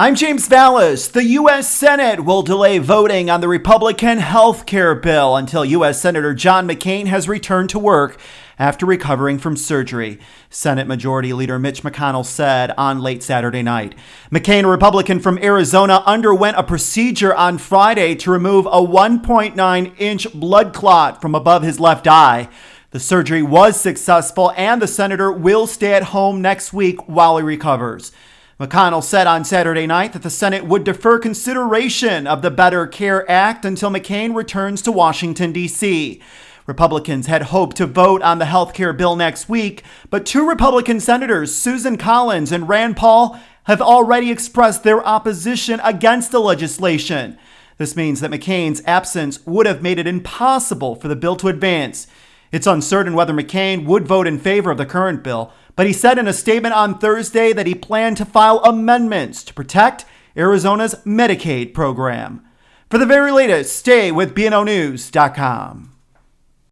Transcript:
I'm James Vallis. The U.S. Senate will delay voting on the Republican health care bill until U.S. Senator John McCain has returned to work after recovering from surgery. Senate Majority Leader Mitch McConnell said on late Saturday night. McCain, a Republican from Arizona, underwent a procedure on Friday to remove a 1.9 inch blood clot from above his left eye. The surgery was successful, and the senator will stay at home next week while he recovers. McConnell said on Saturday night that the Senate would defer consideration of the Better Care Act until McCain returns to Washington, D.C. Republicans had hoped to vote on the health care bill next week, but two Republican senators, Susan Collins and Rand Paul, have already expressed their opposition against the legislation. This means that McCain's absence would have made it impossible for the bill to advance. It's uncertain whether McCain would vote in favor of the current bill, but he said in a statement on Thursday that he planned to file amendments to protect Arizona's Medicaid program. For the very latest, stay with BNONews.com.